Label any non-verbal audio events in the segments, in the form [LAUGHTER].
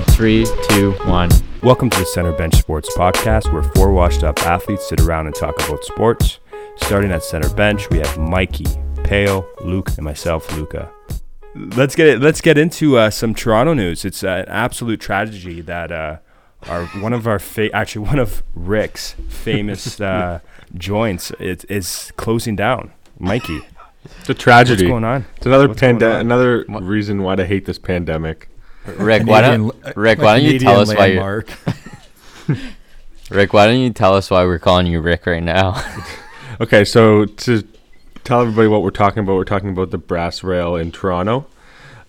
in three, two, one. Welcome to the Center Bench Sports Podcast, where four washed up athletes sit around and talk about sports. Starting at center bench, we have Mikey, Pale, Luke, and myself, Luca. Let's get it. Let's get into uh, some Toronto news. It's uh, an absolute tragedy that uh, our one of our fa- actually one of Rick's famous uh, [LAUGHS] joints is, is closing down. Mikey, It's a tragedy. what's going on? It's another What's going pande- on? another What? reason why I hate this pandemic. [LAUGHS] Rick, why don't Rick, why don't you tell us why you landmark. [LAUGHS] [LAUGHS] Rick, why don't you tell us why we're calling you Rick right now? Okay, so to tell everybody what we're talking about, we're talking about the Brass Rail in Toronto.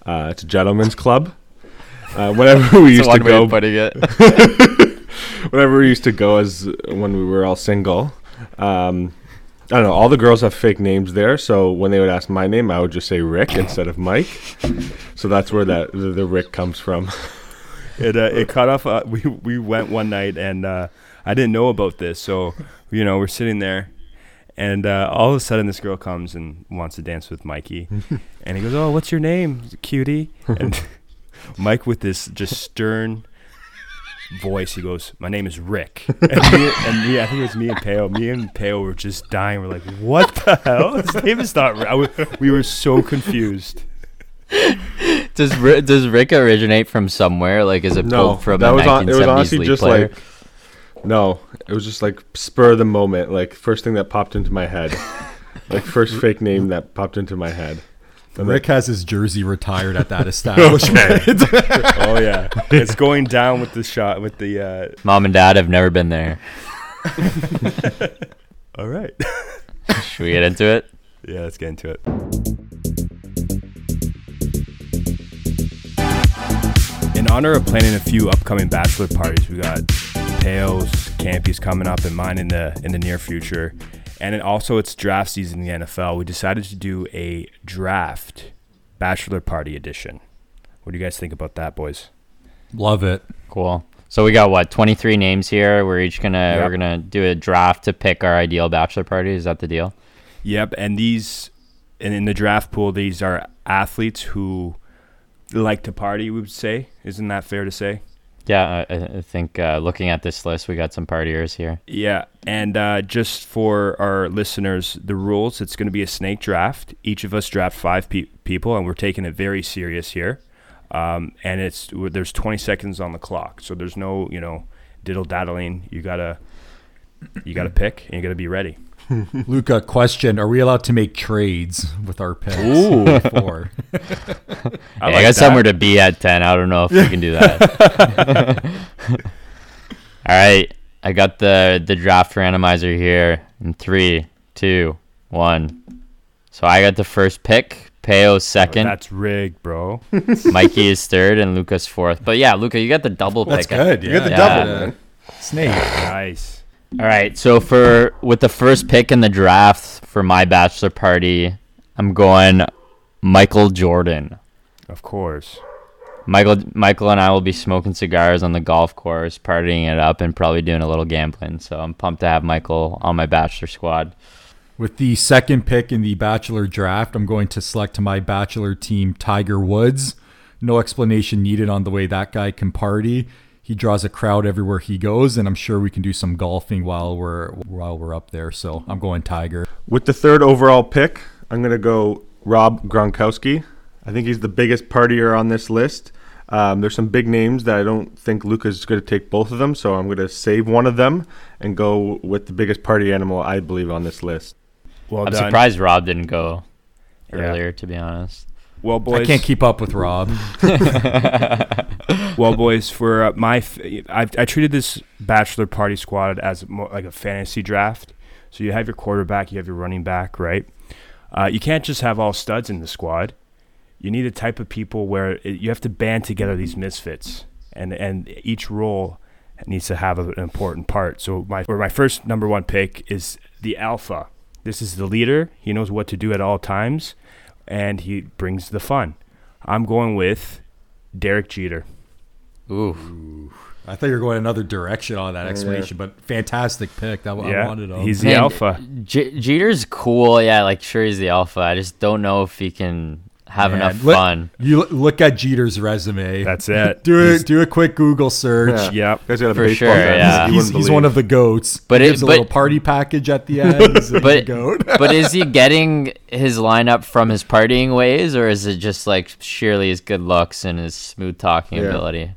Uh, it's a gentleman's club. Uh, whenever we That's used one to go, of putting it. whenever we used to go as when we were all single. Um, I don't know. All the girls have fake names there, so when they would ask my name, I would just say Rick instead of Mike. So that's where that the, the Rick comes from. [LAUGHS] It uh, it cut off. Uh, we we went one night and uh, I didn't know about this, so you know we're sitting there, and uh, all of a sudden this girl comes and wants to dance with Mikey, [LAUGHS] and he goes, "Oh, what's your name, cutie?" And [LAUGHS] Mike with this just stern voice, he goes, "My name is Rick." [LAUGHS] And me, and me I think it was me and Peo. Me and Peo were just dying. We're like, "What the hell? His name is not." Rick." I w- we were so confused. does Rick, does Rick originate from somewhere? Like, is it No, pulled from that a was on, it was 1970s honestly league just player? like no, it was just like spur of the moment, like first thing that popped into my head, [LAUGHS] like first fake name that popped into my head. And Rick has his jersey retired at that [LAUGHS] establishment. [LAUGHS] Oh yeah, it's going down with the shot with the. Uh, Mom and Dad have never been there. [LAUGHS] all right. Should we get into it? Yeah, let's get into it. In honor of planning a few upcoming bachelor parties, we got Pales, Campy's coming up, and mine in the in the near future. And it also, it's draft season in the NFL. We decided to do a draft bachelor party edition. What do you guys think about that, boys? Love it. Cool. So we got what 23 names here. We're each gonna Yep. we're gonna do a draft to pick our ideal bachelor party. Is that the deal? Yep, and these, and in the draft pool, these are athletes who like to party. We would say, isn't that fair to say? Yeah, I, I think uh, looking at this list, we got some partiers here. Yeah, and uh, just for our listeners, the rules: it's going to be a snake draft. Each of us draft five pe- people, and we're taking it very serious here. Um, and it's there's 20 seconds on the clock, so there's no you know diddle daddling. You gotta you gotta pick, and you gotta be ready. Luca, question: Are we allowed to make trades with our picks? Ooh. [LAUGHS] Before? [LAUGHS] I, like I got that. somewhere to be at 10. I don't know if we can do [LAUGHS] that. All right, I got the the draft randomizer here in three, two, one. So I got the first pick. Peo second. That's rigged, bro. Mikey is third, and Lucas fourth. But yeah, Luca, you got the double That's pick. good. You got the Yeah. double, man. Snake. nice. All right, so for with the first pick in the draft for my bachelor party, I'm going Michael Jordan. Of course. Michael, Michael, and I will be smoking cigars on the golf course, partying it up, and probably doing a little gambling. So I'm pumped to have Michael on my bachelor squad. With the second pick in the Bachelor draft, I'm going to select to my Bachelor team Tiger Woods. No explanation needed on the way that guy can party. He draws a crowd everywhere he goes, and I'm sure we can do some golfing while we're while we're up there. So I'm going Tiger. With the third overall pick, I'm gonna go Rob Gronkowski. I think he's the biggest partier on this list. Um, there's some big names that I don't think Luca's is going to take both of them, so I'm going to save one of them and go with the biggest party animal I believe on this list. Well I'm done. surprised Rob didn't go Yeah. earlier, to be honest. Well, boys. I can't keep up with Rob. [LAUGHS] well, boys, for uh, my, f- I, I treated this bachelor party squad as more like a fantasy draft. So you have your quarterback, you have your running back, right? Uh, you can't just have all studs in the squad. You need a type of people where it, you have to band together these misfits, and and each role needs to have an important part. So my or my first number one pick is the alpha. This is the leader. He knows what to do at all times, and he brings the fun. I'm going with Derek Jeter. Ooh, I thought you were going another direction on that explanation, but fantastic pick. That I wanted him. he's the Man, alpha. J- Jeter's cool. Yeah, like sure he's the alpha. I just don't know if he can have Man, enough look- fun. You look at Jeter's resume. That's it. do it. Do a quick Google search. Yeah. Yep. Got a For sure, guy. yeah. You He's, he's one of the goats. But he it- gives a little party package at the end. He's, [LAUGHS] he's a But- goat. [LAUGHS] but is he [LAUGHS] getting his lineup from his partying ways, or is it just like surely his good looks and his smooth talking Yeah. ability?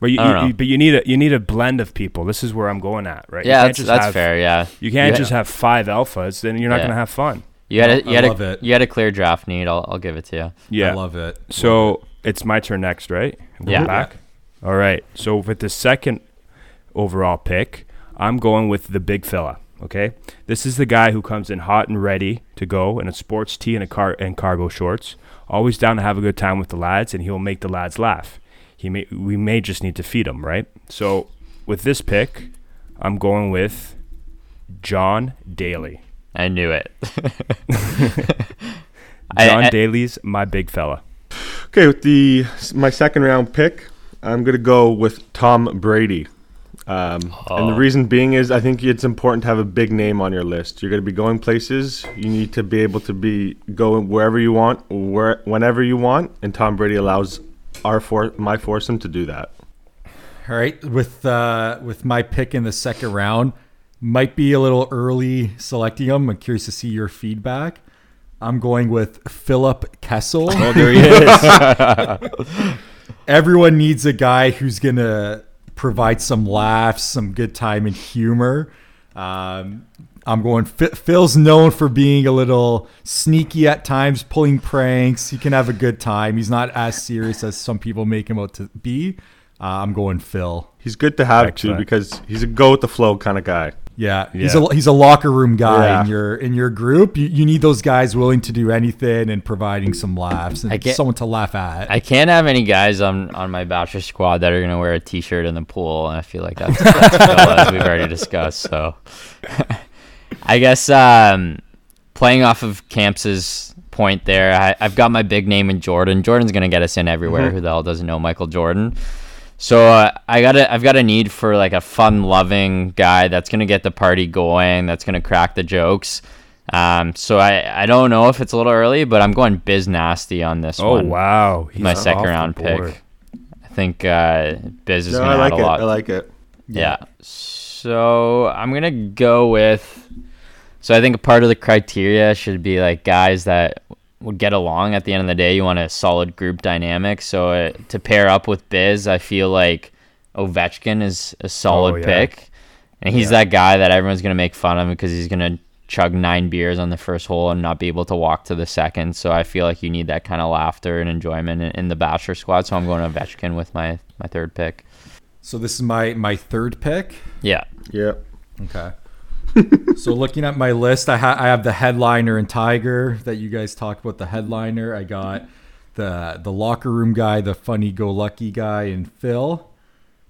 But you, you- you- but you need a you need a blend of people. This is where I'm going at, right? You Yeah, can't that's, just that's have- fair. Yeah, You can't You- just have five alphas, then you're not Yeah. gonna have fun. You had No, a, I you had love a, it. you had a clear draft need. I'll, I'll give it to you. Yeah. I love it. So it's my turn next, right? I'm going Yeah. Back. All right. So with the second overall pick, I'm going with the big fella. Okay. This is the guy who comes in hot and ready to go in a sports tee and a car and cargo shorts. Always down to have a good time with the lads, and he'll make the lads laugh. He may we may just need to feed him, right? So with this pick, I'm going with John Daly. I knew it. [LAUGHS] John I, I, Daly's my big fella. Okay, with the my second round pick, I'm gonna go with Tom Brady. Um, And the Oh. reason being is I think it's important to have a big name on your list. You're gonna be going places. You need to be able to be going wherever you want, where whenever you want. And Tom Brady allows our for my foursome to do that. All right, with uh, with my pick in the second round, might be a little early selecting them. I'm curious to see your feedback. I'm going with Philip Kessel. Oh, there he [LAUGHS] is. Everyone needs a guy who's gonna provide some laughs, some good time and humor. Um, I'm going. Phil's known for being a little sneaky at times, pulling pranks. He can have a good time. He's not as serious as some people make him out to be. Uh, I'm going Phil. He's good to have Excellent. too because he's a go with the flow kind of guy. Yeah, he's a he's a locker room guy Yeah. in your in your group. You, you need those guys willing to do anything and providing some laughs and I get- someone to laugh at. I can't have any guys on, on my bachelor squad that are gonna wear a t-shirt in the pool. And I feel like that's, that's [LAUGHS] Phil, as we've already discussed. So, [LAUGHS] I guess um, playing off of Camps's point there, I, I've got my big name in Jordan. Jordan's gonna get us in everywhere. Who the hell doesn't know Michael Jordan? So uh, I got a, I've got a need for like a fun-loving guy that's gonna get the party going. That's gonna crack the jokes. Um, so I, I don't know if it's a little early, but I'm going Biz Nasty on this Oh one wow, He's my second round pick. I think uh, Biz is No, going I to like add it. lot. I like it. yeah. So I'm going to go with. So I think a part of the criteria should be like guys that would get along at the end of the day. You want a solid group dynamic. So uh, to pair up with Biz, I feel like Ovechkin is a solid Oh, yeah. pick. And he's that guy that everyone's going to make fun of because he's going to chug nine beers on the first hole and not be able to walk to the second. So I feel like you need that kind of laughter and enjoyment in, in the Bachelor squad. So I'm going Ovechkin with my, my third pick. so this is my my third pick. Yeah. Yeah. Okay. So looking at my list, I, ha- I have the headliner and Tiger that you guys talked about. The headliner, I got the the locker room guy, the funny go lucky guy, and Phil.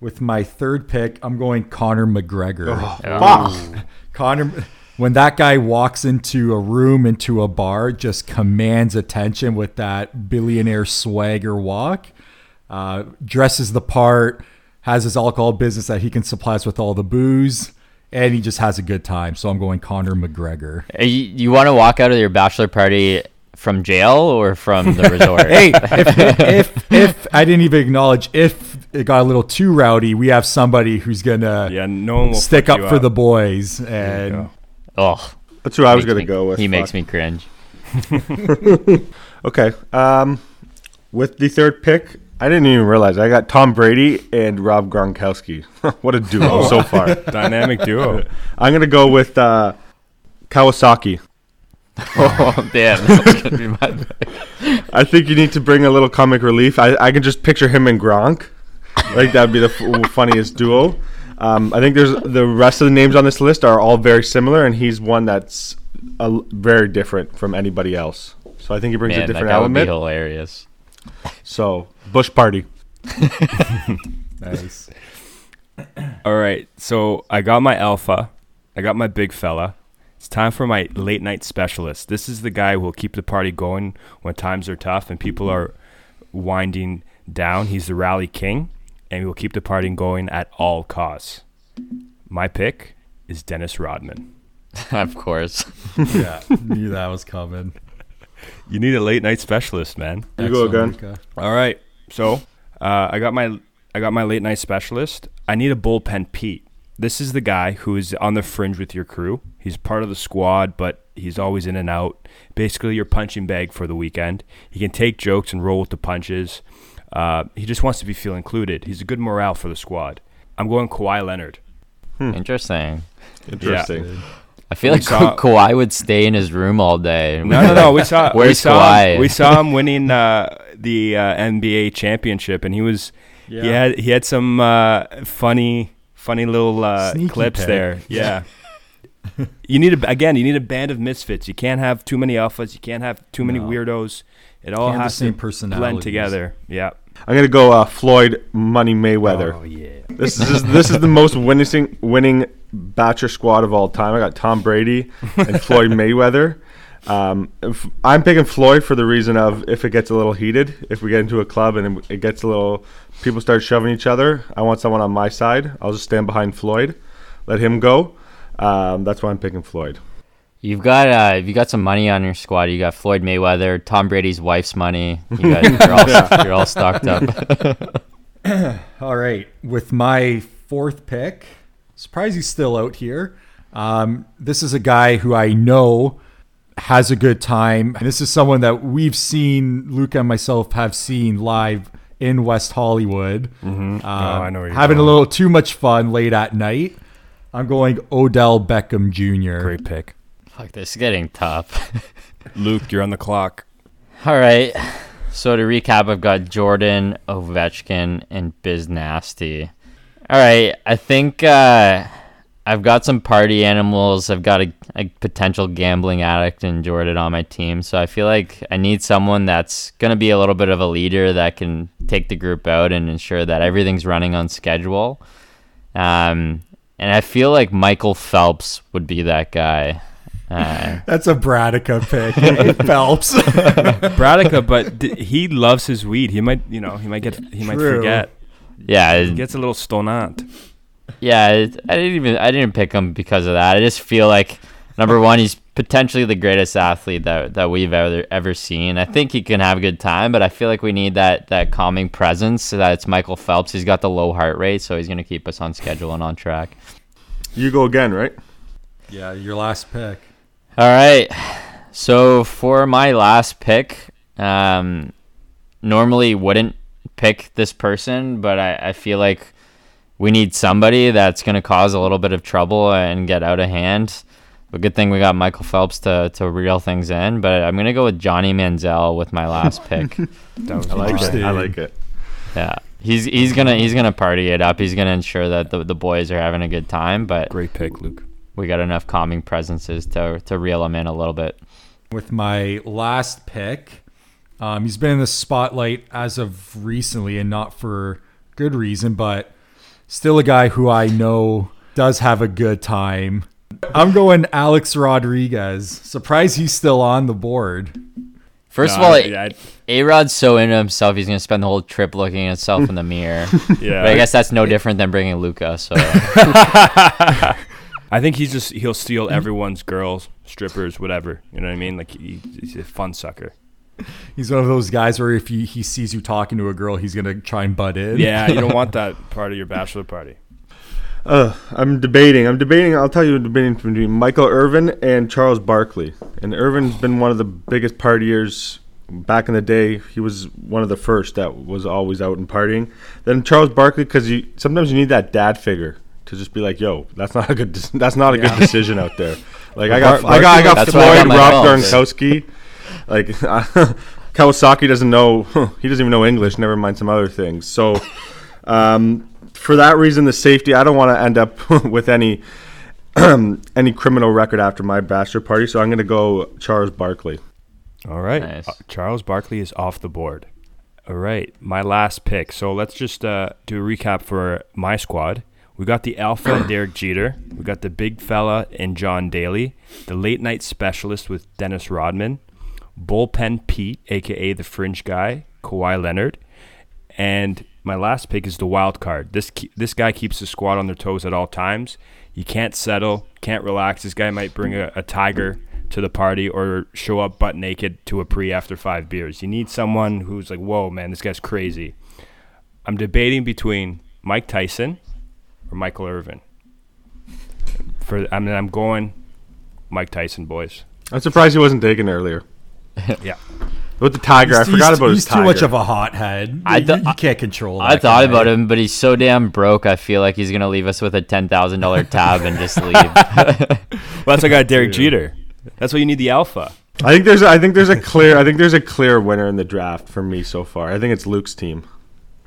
With my third pick, I'm going Conor McGregor. Fuck. [LAUGHS] Connor, when that guy walks into a room, into a bar, just commands attention with that billionaire swagger walk. Uh, dresses the part, has his alcohol business that he can supply us with all the booze, and he just has a good time. So I'm going Conor McGregor. You, you want to walk out of your bachelor party from jail or from the resort? [LAUGHS] Hey, if, if if I didn't even acknowledge if it got a little too rowdy, we have somebody who's gonna Yeah, no one will stick up you for the boys, and. Oh, That's who I was gonna me- go with. He makes me cringe. [LAUGHS] [LAUGHS] Okay. Um, with the third pick, I didn't even realize I got Tom Brady and Rob Gronkowski. [LAUGHS] what a duo so far. [LAUGHS] Dynamic duo. [LAUGHS] I'm gonna go with uh, Kawasaki. Oh, damn. That was gonna be my. I think you need to bring a little comic relief. I, I can just picture him and Gronk. I think that'd be the f- funniest duo. Um, I think there's the rest of the names on this list are all very similar, and he's one that's a l very different from anybody else. So I think he brings Man, a that different guy would be element. hilarious. So Bush Party. [LAUGHS] nice. [CLEARS THROAT] All right, so I got my alpha, I got my big fella. It's time for my late night specialist. This is the guy who will keep the party going when times are tough and people are winding down. He's the rally king, and he will keep the party going at all costs. My pick is Dennis Rodman. [LAUGHS] of course. [LAUGHS] Yeah, knew that was coming. You need a late night specialist, man. You go Excellent, again. All right. So uh, I got my I got my late night specialist. I need a bullpen Pete. This is the guy who is on the fringe with your crew. He's part of the squad, but he's always in and out. Basically, your punching bag for the weekend. He can take jokes and roll with the punches. Uh, he just wants to be feel included. He's a good morale for the squad. I'm going Kawhi Leonard. Interesting. Interesting. I feel We like saw- Ka- Kawhi would stay in his room all day. No, no, no. We saw. [LAUGHS] we Where's saw Kawhi? Him, we saw him winning uh, the uh, NBA championship, and he was. He had he had some uh, funny funny little uh, clips pick. there. Yeah. [LAUGHS] you need a again. You need a band of misfits. You can't have too many alphas. You can't have too many No. weirdos. It all Can't have the has same to blend together. Yeah. I'm gonna go uh, Floyd Money Mayweather. Oh yeah. This is this is the most winning winning Bachelor squad of all time. I got Tom Brady and Floyd [LAUGHS] Mayweather. Um, if, I'm picking Floyd for the reason of if it gets a little heated, if we get into a club and it gets a little, people start shoving each other. I want someone on my side. I'll just stand behind Floyd, let him go. Um, that's why I'm picking Floyd. You've got uh, you got some money on your squad. You got Floyd Mayweather, Tom Brady's wife's money. You got, [LAUGHS] you're, all, you're all stocked up. [LAUGHS] All right, with my fourth pick, surprised he's still out here. Um, this is a guy who I know has a good time. And this is someone that we've seen, Luca and myself have seen live in West Hollywood. Um, Oh, I know where you're having a little too much fun late at night. I'm going Odell Beckham Jr. Great pick. Fuck, this is getting tough. [LAUGHS] Luke, you're on the clock. All right. So to recap, I've got Jordan, Ovechkin, and Biz Nasty. All right. I think uh, I've got some party animals. I've got a, a potential gambling addict in Jordan on my team. So I feel like I need someone that's going to be a little bit of a leader that can take the group out and ensure that everything's running on schedule. Um, and I feel like Michael Phelps would be that guy. Uh, [LAUGHS] That's a Bradica pick. [LAUGHS] Phelps. [LAUGHS] Bradica, but d- he loves his weed. He might, you know, he might get, he might forget. yeah, He gets a little stonant. Yeah, it, I didn't even I didn't pick him because of that. I just feel like number one, he's potentially the greatest athlete that that we've ever ever seen. I think he can have a good time, but I feel like we need that that calming presence. So that it's Michael Phelps. He's got the low heart rate, so he's gonna keep us on schedule and on track. You go again, right? yeah, your last pick. All right. So for my last pick, um, normally wouldn't pick this person, but I, I feel like we need somebody that's going to cause a little bit of trouble and get out of hand. But good thing we got Michael Phelps to, to reel things in. But I'm going to go with Johnny Manziel with my last [LAUGHS] pick. That was I like it. I like it. Yeah. He's he's gonna he's gonna party it up. He's gonna ensure that the, the boys are having a good time, but Great pick, Luke. we got enough calming presences to to reel him in a little bit. with my last pick. Um, he's been in the spotlight as of recently, and not for good reason, but still a guy who I know does have a good time. I'm going Alex Rodriguez. Surprised he's still on the board. First No, of all, I- yeah, A Rod's so into himself, he's gonna spend the whole trip looking at himself in the mirror. [LAUGHS] yeah. But I guess that's no different than bringing Luca. So [LAUGHS] I think he's just he'll steal everyone's girls, strippers, whatever. You know what I mean? Like he, he's a fun sucker. [LAUGHS] He's one of those guys where if he, he sees you talking to a girl, he's gonna try and butt in. Yeah, you don't want [LAUGHS] that part of your bachelor party. Uh, I'm debating. I'm debating. I'll tell you, I'm debating between Michael Irvin and Charles Barkley. And Irvin's been one of the biggest partiers back in the day. He was one of the first that was always out and partying. Then Charles Barkley, because you sometimes you need that dad figure to just be like, "Yo, that's not a good. dec- [LAUGHS] That's not a good decision out there." Like I got, Bar- I got, I got I got Floyd, my Rob Gronkowski. Like [LAUGHS] Kawasaki doesn't know. [LAUGHS] He doesn't even know English. Never mind some other things. So. Um, for that reason, the safety. I don't want to end up [LAUGHS] with any [CLEARS THROAT] any criminal record after my bachelor party, so I'm going to go Charles Barkley. All right. Nice. Uh, Charles Barkley is off the board. All right. My last pick. So let's just uh, do a recap for my squad. We got the alpha and Derek Jeter. We got the big fella and John Daly. The late night specialist with Dennis Rodman. Bullpen Pete, aka the fringe guy, Kawhi Leonard. And my last pick is the wild card. This this guy keeps the squad on their toes at all times. You can't settle, can't relax. This guy might bring a, a tiger to the party or show up butt naked to a pre after five beers. You need someone who's like, whoa, man, this guy's crazy. I'm debating between Mike Tyson or Michael Irvin. For I mean, I'm going Mike Tyson, boys. I'm surprised he wasn't taken earlier. [LAUGHS] Yeah. With the tiger, I He's- forgot he's- about he's his too much of a hothead. I th- you can't control. I thought guy. about him, but he's so damn broke. I feel like he's gonna leave us with a ten thousand dollar [LAUGHS] tab and just leave. Well, that's why I got Derek Jeter. That's why you need the alpha. I think there's a, I think there's a clear I think there's a clear winner in the draft for me so far. I think it's Luke's team.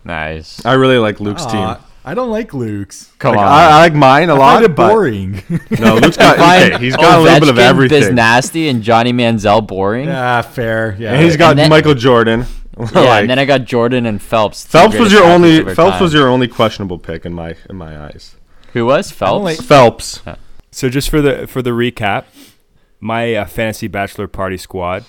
nice. I really like Luke's Aw, team. I don't like Luke's. Come Like, on. I, I like mine a I lot. find it but- boring. [LAUGHS] No, Luke's got Find okay, he's got a little bit of Ovechkin, everything. Nasty and Johnny Manziel boring. Yeah, yeah, fair. Yeah, And he's got And then- Michael Jordan. [LAUGHS] Like, and then I got Jordan and Phelps. Phelps was your only of our Phelps was your only questionable pick in my in my eyes. who was Phelps? like- Phelps. So just for the for the recap, my uh, fantasy bachelor party squad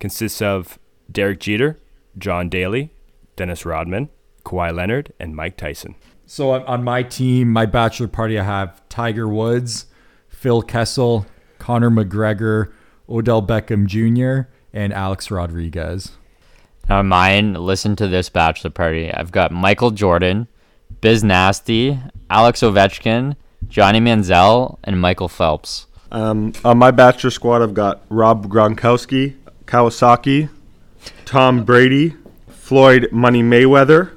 consists of Derek Jeter, John Daly, Dennis Rodman, Kawhi Leonard, and Mike Tyson. So on, on my team, my bachelor party, I have Tiger Woods, Phil Kessel, Conor McGregor, Odell Beckham Jr., and Alex Rodriguez. Now mine, listen to this bachelor party. I've got Michael Jordan, Biz Nasty, Alex Ovechkin, Johnny Manziel, and Michael Phelps. Um, on my bachelor squad, I've got Rob Gronkowski, Kawasaki, Tom Brady, Floyd Money Mayweather,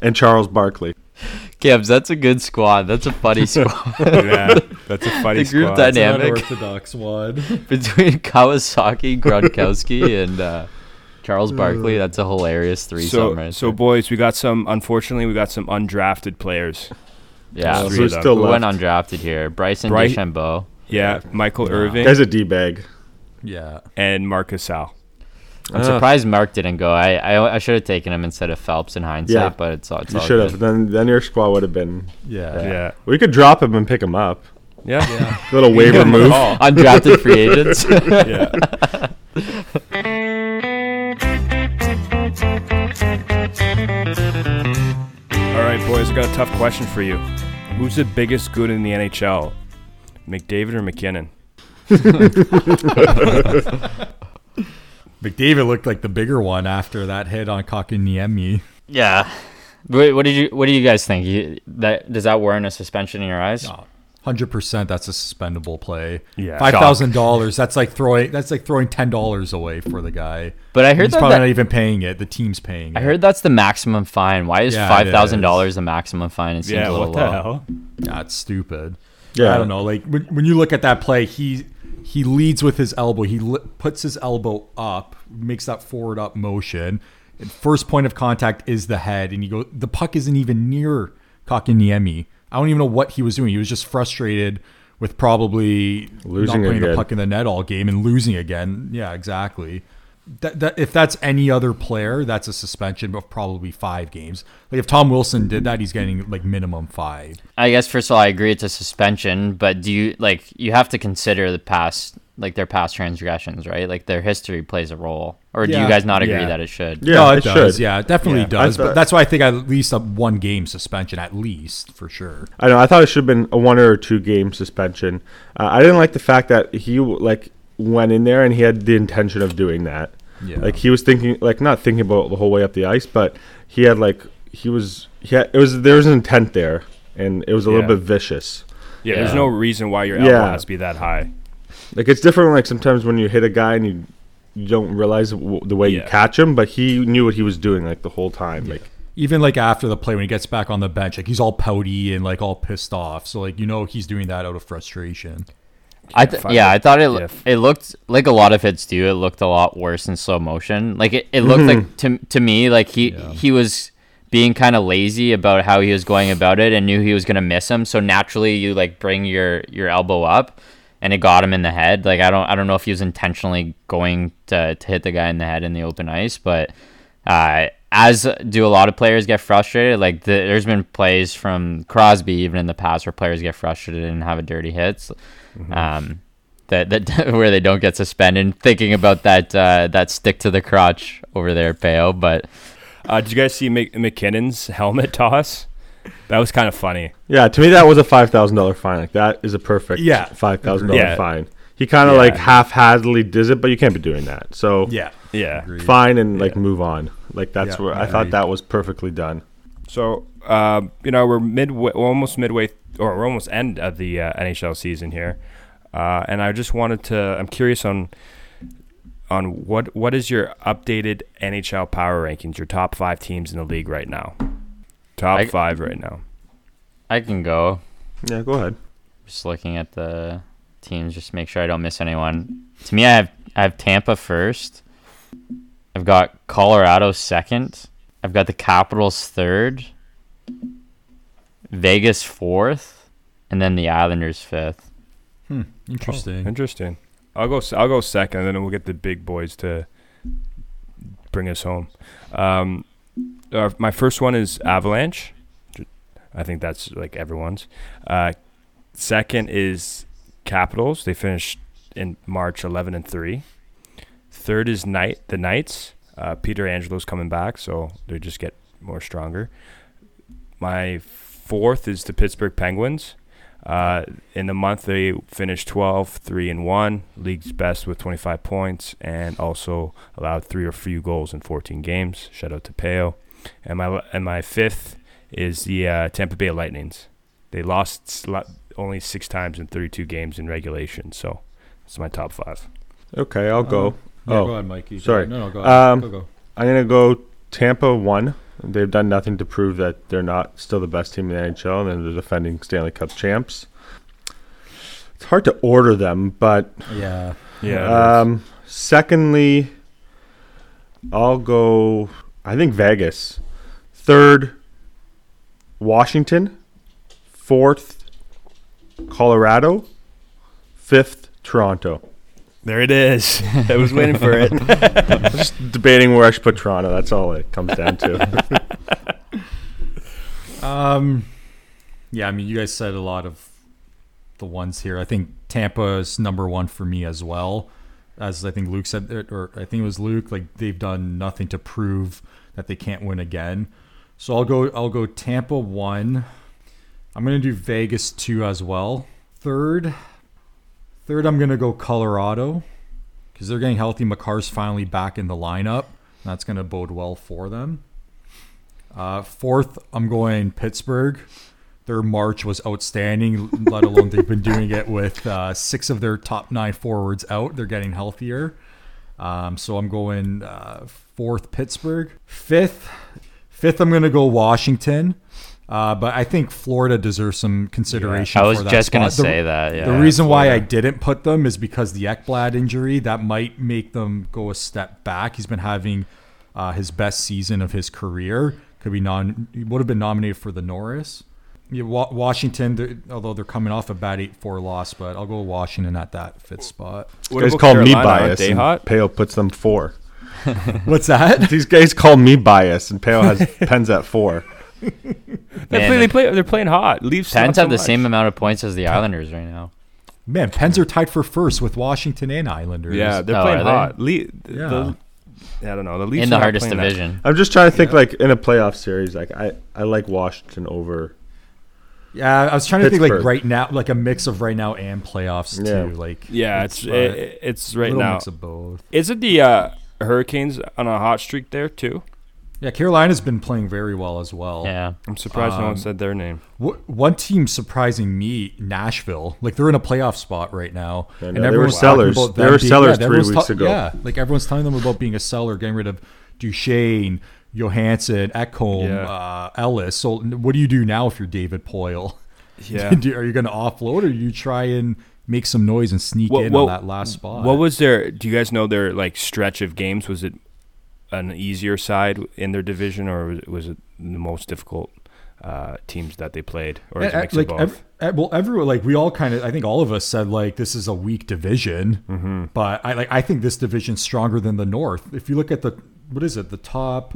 and Charles Barkley. Gibbs, that's a good squad. That's a funny [LAUGHS] squad. yeah, that's a funny The group squad. dynamic. Unorthodox one. [LAUGHS] Between Kawasaki, Gronkowski, [LAUGHS] and uh, Charles Barkley, that's a hilarious threesome So, right so there. boys, we got some. Unfortunately, we got some undrafted players. Yeah, Three so of them. still who left. went undrafted here? Bryson Bry- DeChambeau. Yeah, Michael Irvin Guy's a d bag. Yeah. and Marcus Sal. I'm Ah. surprised Mark didn't go. I I, I should have taken him instead of Phelps in hindsight, Yeah. but it's all it's You all should have. Then then your squad would have been. Yeah. Yeah, We could drop him and pick him up. yeah, [LAUGHS] Yeah. Little waiver move. [LAUGHS] Undrafted free agents. [LAUGHS] yeah. All right, boys, I got a tough question for you. Who's the biggest good in the NHL? McDavid or MacKinnon? McDavid looked like the bigger one after that hit on Kotkaniemi. yeah. What, what did you What do you guys think? You, that does that warrant a suspension in your eyes? Hundred percent, that's a suspendable play. Yeah. five thousand dollars. That's like throwing. That's like throwing ten dollars away for the guy. But I heard He's that, probably that- not even paying it. The team's paying. I it. heard that's the maximum fine. Why is Yeah, five thousand dollars the maximum fine? It seems Yeah, a little what the low. hell? That's stupid. Yeah. I don't know. Like when, when you look at that play, he he leads with his elbow. He li- puts his elbow up, makes that forward up motion. And first point of contact is the head, and you go. The puck isn't even near Kotkaniemi. I don't even know what he was doing. He was just frustrated with probably Losing not putting again. the puck in the net all game and losing again. Yeah, exactly. That, that if that's any other player, that's a suspension of probably five games. Like if Tom Wilson did that, he's getting like minimum five. I guess first of all, I agree it's a suspension, but do you like you have to consider the past, like their past transgressions, right? Like their history plays a role, or do you guys not agree Yeah. that it should? Yeah, no, it, it does. should. Yeah, it definitely Yeah. does. I but that's why I think at least a one game suspension, at least for sure. I know. I thought it should have been a one or two game suspension. Uh, I didn't like the fact that he like went in there and he had the intention of doing that. Yeah. Like he was thinking, like not thinking about the whole way up the ice, but he had like he was he had, it was there was an intent there, and it was a Yeah. little bit vicious. Yeah, there's no reason why your elbow Yeah. has to be that high. Like it's different. Like sometimes when you hit a guy and you you don't realize w- the way you catch him, but he knew what he was doing like the whole time. Like Even like after the play, when he gets back on the bench, like he's all pouty and like all pissed off. So like you know he's doing that out of frustration. I th- yeah, I thought it diff. it looked like a lot of hits do. It looked a lot worse in slow motion. Like it, it looked like to to me like he Yeah. he was being kind of lazy about how he was going about it and knew he was gonna miss him. So naturally, you like bring your your elbow up, and it got him in the head. Like I don't I don't know if he was intentionally going to to hit the guy in the head in the open ice, but uh, as do a lot of players get frustrated. Like the, there's been plays from Crosby even in the past where players get frustrated and have a dirty hits, um, that that [LAUGHS] where they don't get suspended. Thinking about that uh, that stick to the crotch over there, Peo. But Uh, did you guys see Mc- MacKinnon's helmet toss? That was kind of funny. yeah, to me that was a five thousand dollar fine. Like that is a perfect Yeah. five thousand dollar Yeah. fine. he kind of Yeah. like half-hazardly does it, but you can't be doing that. So Yeah. Yeah. Fine and like Yeah. move on. Like that's Yeah, where I agreed. thought that was perfectly done. So, um, you know, we're midway, we're almost midway, or we're almost end of the uh, NHL season here, uh, and I just wanted to. I'm curious on on what what is your updated NHL power rankings? Your top five teams in the league right now. Top I- five right now. I can go. Yeah, go ahead. Just looking at the teams, just make sure I don't miss anyone. To me, I have I have Tampa first. I've got Colorado second. I've got the Capitals third. Vegas fourth, and then the Islanders fifth. Hmm. Interesting. Interesting. I'll go. s- I'll go second, and then we'll get the big boys to bring us home. Um, uh, my first one is Avalanche. I think that's like everyone's. Uh, second is Capitals. They finished in March, eleven and three. Third is Night the Knights. Uh, Pietrangelo's coming back, so they just get more stronger. My fourth is the Pittsburgh Penguins. Uh, in the month, they finished 12, 3 and 1, league's best with 25 points, and also allowed three or few goals in 14 games. Shout out to Peo. And my and my fifth is the uh, Tampa Bay Lightnings. They lost sli- only six times in 32 games in regulation, so it's my top five. Okay, I'll go. Yeah, oh, go ahead, Mikey. sorry. No, no, go ahead. Um, go, go. I'm gonna go Tampa one. They've done nothing to prove that they're not still the best team in the NHL, and they're the defending Stanley Cup champs. It's hard to order them, but Yeah. Yeah. um, secondly, I'll go. I think Vegas. Third, Washington. Fourth, Colorado. Fifth, Toronto. There it is. [LAUGHS] I was waiting for it. [LAUGHS] Just debating where I should put Toronto. That's all it comes down to. [LAUGHS] Um, yeah, I mean, you guys said a lot of the ones here. I think Tampa is number one for me as well. As I think Luke said, it, or I think it was Luke. Like they've done nothing to prove that they can't win again. So I'll go. I'll go Tampa one. I'm gonna do Vegas two as well. Third, third, I'm gonna go Colorado because they're getting healthy. Makar's finally back in the lineup. That's gonna bode well for them. Uh, fourth, I'm going Pittsburgh. Their March was outstanding, let alone they've been doing it with uh, six of their top nine forwards out. They're getting healthier. Um, so I'm going uh, fourth, Pittsburgh. Fifth, fifth, I'm going to go Washington. Uh, but I think Florida deserves some consideration. I was for that just gonna say that. Yeah. the reason why I didn't put them is because the Ekblad injury that might make them go a step back. He's been having uh, his best season of his career. Could be non. He would have been nominated for the Norris. Yeah, Wa- Washington, they're, although they're coming off a bad eight four loss, but I'll go Washington at that fifth spot. What guys about call me bias. Aren't. They hot? Peo puts them four. [LAUGHS] What's that? These guys call me bias, and Peo has [LAUGHS] pens at four. They Man, play, they the play, they're playing hot. Leafs Pens so have the much. same amount of points as the Islanders right now. Man, Pens are tied for first with Washington and Islanders. Yeah, they're Oh, playing are they? hot. Le- Yeah. The, I don't know. The Leafs in the are not hardest playing that- division. I'm just trying to think, like in a playoff series, like I, I like Washington over. yeah. I was trying to think like right now, like a mix of right now and playoffs Yeah. too. Like Yeah, it's uh, it, it's right little now. mix of both. Is it the uh, Hurricanes on a hot streak there too? Yeah, Carolina's been playing very well as well. Yeah. I'm surprised no Um, one said their name. Wh- One team surprising me, Nashville. Like they're in a playoff spot right now, I and know, they were everyone's talking sellers. about They them were being- sellers yeah, three everyone's weeks ago. Yeah, like everyone's telling them about being a seller, getting rid of Duchene, Johansen, Ekholm, Yeah. uh, Ellis. So what do you do now if you're David Poile? [LAUGHS] Yeah. Do- Are you going to offload, or do you try and make some noise and sneak What- in what- on that last spot? What was their? Do you guys know their like stretch of games? Was it an easier side in their division, or was it, the most difficult uh, teams that they played, or is Eh, eh, like of both? ev- eh, well, everyone like we all kind of I think all of us said like this is a weak division, Mm-hmm. but I like I think this division's stronger than the North. If you look at the what is it the top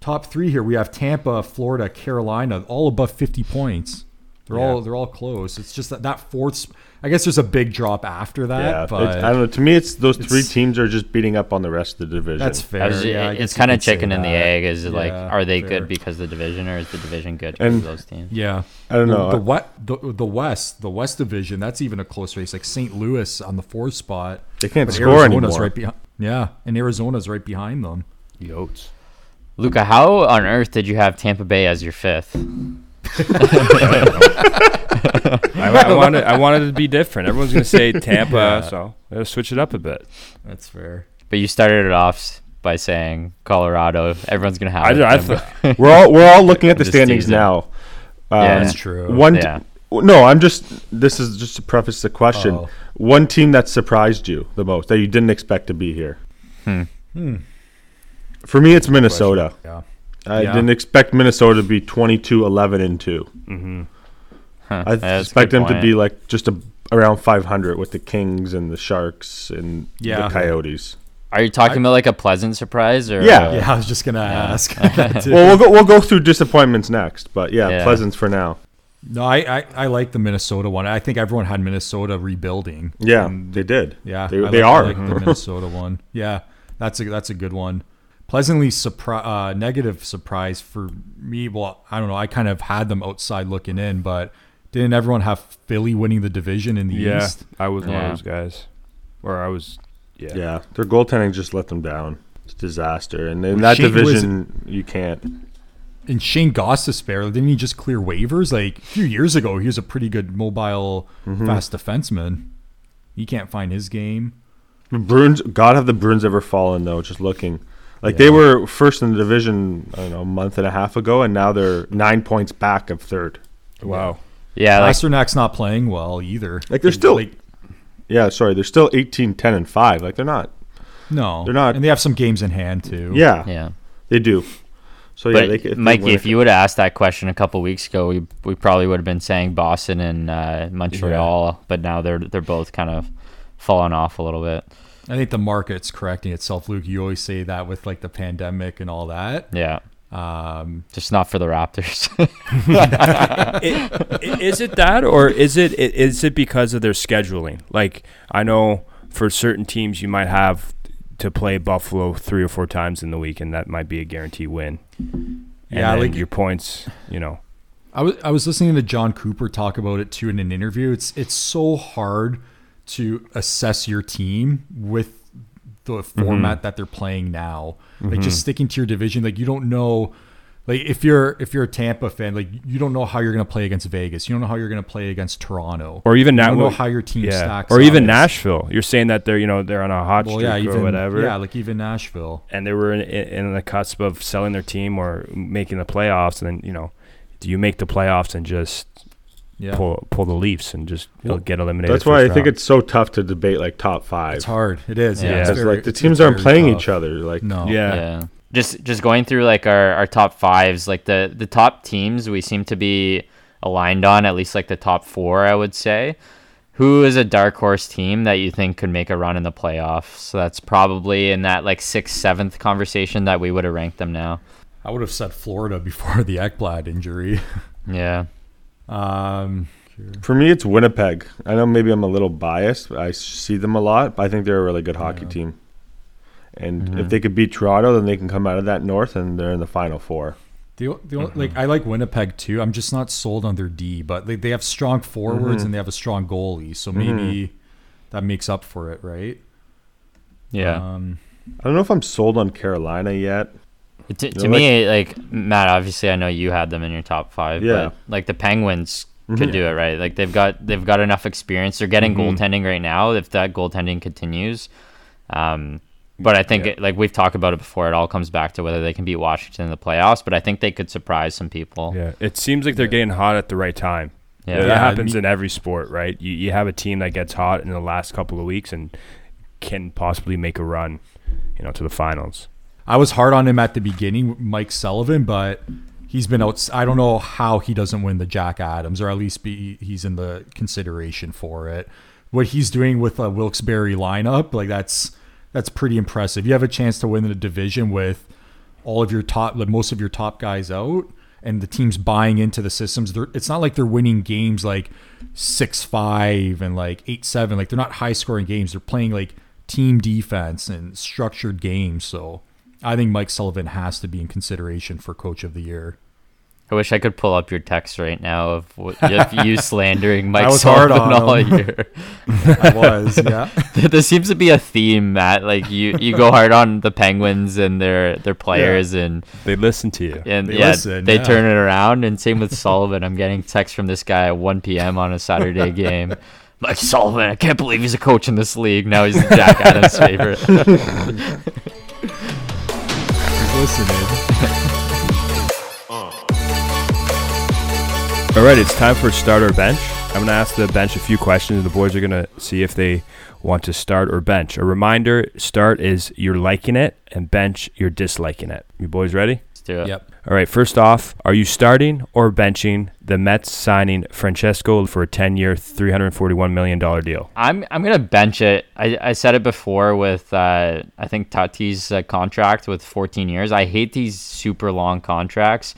top three here, we have Tampa, Florida, Carolina, all above fifty points. They're Yeah. all they're all close. It's just that that fourth. I guess there's a big drop after that, Yeah, but I don't know. To me, it's those three teams are just beating up on the rest of the division. that's fair. Was- yeah, I it's kind of chicken and the egg. Is it like, are they fair. good because of the division, or is the division good because And- of those teams? Yeah, I don't know. The, what the, the West, the West Division, that's even a close race. Like St. Louis on the fourth spot. They can't but score Arizona's anymore. right behind. Yeah, and Arizona's right behind them. Yotes. Luca, how on earth did you have Tampa Bay as your fifth? I, I wanted I wanted it to be different. Everyone's gonna say [LAUGHS] Tampa, Yeah. so let's switch it up a bit. That's fair. But you started it off by saying Colorado. Everyone's gonna have. I, it, I Tampa. thought [LAUGHS] we're all we're all [LAUGHS] looking at the standings teasing. now. Yeah. Um, That's true. One. Yeah. No, I'm just. This is just to preface the question. Oh. One team that surprised you the most that you didn't expect to be here. Hmm. Hmm. For me, it's Minnesota. Yeah. I Yeah. didn't expect Minnesota to be 22, 11, and two. hmm Huh, I that's expect good them to be like just a, around 500 with the Kings and the Sharks and Yeah. the Coyotes. Are you talking about like a pleasant surprise or? Yeah. a- Yeah, I was just gonna ask. [LAUGHS] [LAUGHS] Well, we'll go we'll go through disappointments next, but yeah, Yeah. Pleasance for now. no, I, I I like the Minnesota one. I think everyone had Minnesota rebuilding. Yeah, they did. Yeah, They- I they like, are. I like the [LAUGHS] Minnesota one. Yeah, that's a that's a good one. Pleasantly surpri- uh, negative surprise for me. Well, I don't know. I kind of had them outside looking in, but didn't everyone have Philly winning the division in the Yeah, East? I was one of those guys. Or I was. Yeah. Yeah, their goaltending just let them down. It's a disaster, and in that Shane was- division, you can't. And Shane Gostisbehere, didn't he just clear waivers like a few years ago? He was a pretty good mobile, Mm-hmm. fast defenseman. He can't find his game. The Bruins, God, have the Bruins ever fallen though? Just looking, like Yeah. they were first in the division, I don't know, a month and a half ago, and now they're nine points back of third. Wow. Yeah, like, Pastrnak's not playing well either. Like, they're still- Like, Yeah, sorry, they're still 18, 10, and five. Like they're not. no, They're not- and they have some games in hand too. Yeah, yeah. they do. So yeah, But they, if they Mikey, if you would have asked that question a couple weeks ago, we we probably would have been saying Boston and uh, Montreal. But now they're they're both kind of falling off a little bit. I think the market's correcting itself, Luke. You always say that with like the pandemic and all that. Yeah, Um, just not for the Raptors. [LAUGHS] [LAUGHS] I- is it that, or is it i- it because of their scheduling? Like I know for certain teams, you might have to play Buffalo three or four times in the week, and that might be a guaranteed win. And Yeah, then like- your points, you know. I was I was listening to Jon Cooper talk about it too in an interview. It's it's so hard to assess your team with the format mhm. that they're playing now. Like just mm-hmm. sticking to your division, like you don't know like if you're if you're a Tampa fan, like you don't know how you're gonna play against Vegas. You don't know how you're gonna play against Toronto. Or even you now, don't know how your team yeah, stacks or even. Nashville. You're saying that they're you know they're on a hot Well, streak yeah, or whatever. Yeah, like even Nashville. and they were in, in, in the cusp of selling their team or making the playoffs, and then you know, do you make the playoffs and just Yeah. pull pull the Leafs and just Well, get eliminated? that's why I first think it's so tough to debate like top five. It's hard. It is. Yeah. Yeah. it's very- like the teams aren't playing tough. each other. Like No. yeah. yeah. Just just going through like our, our top fives, like the the top teams we seem to be aligned on, at least like the top four, I would say. Who is a dark horse team that you think could make a run in the playoffs? So that's probably in that like sixth, seventh conversation that we would have ranked them now. I would have said Florida before [LAUGHS] the Ekblad injury. Yeah. Um, For me, it's Winnipeg. I know maybe I'm a little biased. But I see them a lot, but I think they're a really good hockey Yeah. team. And Mhm. if they could beat Toronto, then they can come out of that North and they're in the final four. the, the only like I like Winnipeg too. I'm just not sold on their D, but they, they have strong forwards Mhm. and they have a strong goalie, so maybe that makes up for it, right? Yeah. Um, I don't know if I'm sold on Carolina yet. To, to know, me, like Matt, obviously, I know you had them in your top five. Yeah. But like the Penguins Mhm. could do it, right? Like they've got they've got enough experience. They're getting Mhm. goaltending right now. If that goaltending continues, um, but I think Yeah. it, like we've talked about it before, it all comes back to whether they can beat Washington in the playoffs. But I think they could surprise some people. Yeah, it seems like they're getting hot at the right time. Yeah. Yeah, that Yeah, happens in every sport, right? You you have a team that gets hot in the last couple of weeks and can possibly make a run, you know, to the finals. I was hard on him at the beginning, Mike Sullivan, but he's been out. I don't know how he doesn't win the Jack Adams, or at least be he's in the consideration for it. What he's doing with a Wilkes-Barre lineup, like that's that's pretty impressive. You have a chance to win the division with all of your top, like most of your top guys out, and the team's buying into the systems. They're, it's not like they're winning games like six five and like eight seven. Like they're not high scoring games. They're playing like team defense and structured games. So I think Mike Sullivan has to be in consideration for coach of the year. I wish I could pull up your text right now of, what, [LAUGHS] of you slandering Mike I was hard Sullivan on all him. year. [LAUGHS] I was, yeah. [LAUGHS] there seems to be a theme, Matt. Like you, you go hard on the Penguins and their their players, and They listen to you. and They yeah, listen, they yeah. turn it around. And same with Sullivan. I'm getting texts from this guy at 1 p.m. on a Saturday game. Mike Sullivan, I can't believe he's a coach in this league. Now he's Jack Adams' favorite. He's listening. [LAUGHS] Uh. All right, it's time for start or bench. I'm going to ask the bench a few questions. The boys are going to see if they want to start or bench. A reminder start is you're liking it, and bench, you're disliking it. You boys ready? Let's do it. Yep. All right, first off, are you starting or benching the Mets signing Francisco for a 10 year, $341 million deal? I'm I'm gonna bench it. I, I said it before with uh, I think Tatis' uh, contract with 14 years. I hate these super long contracts.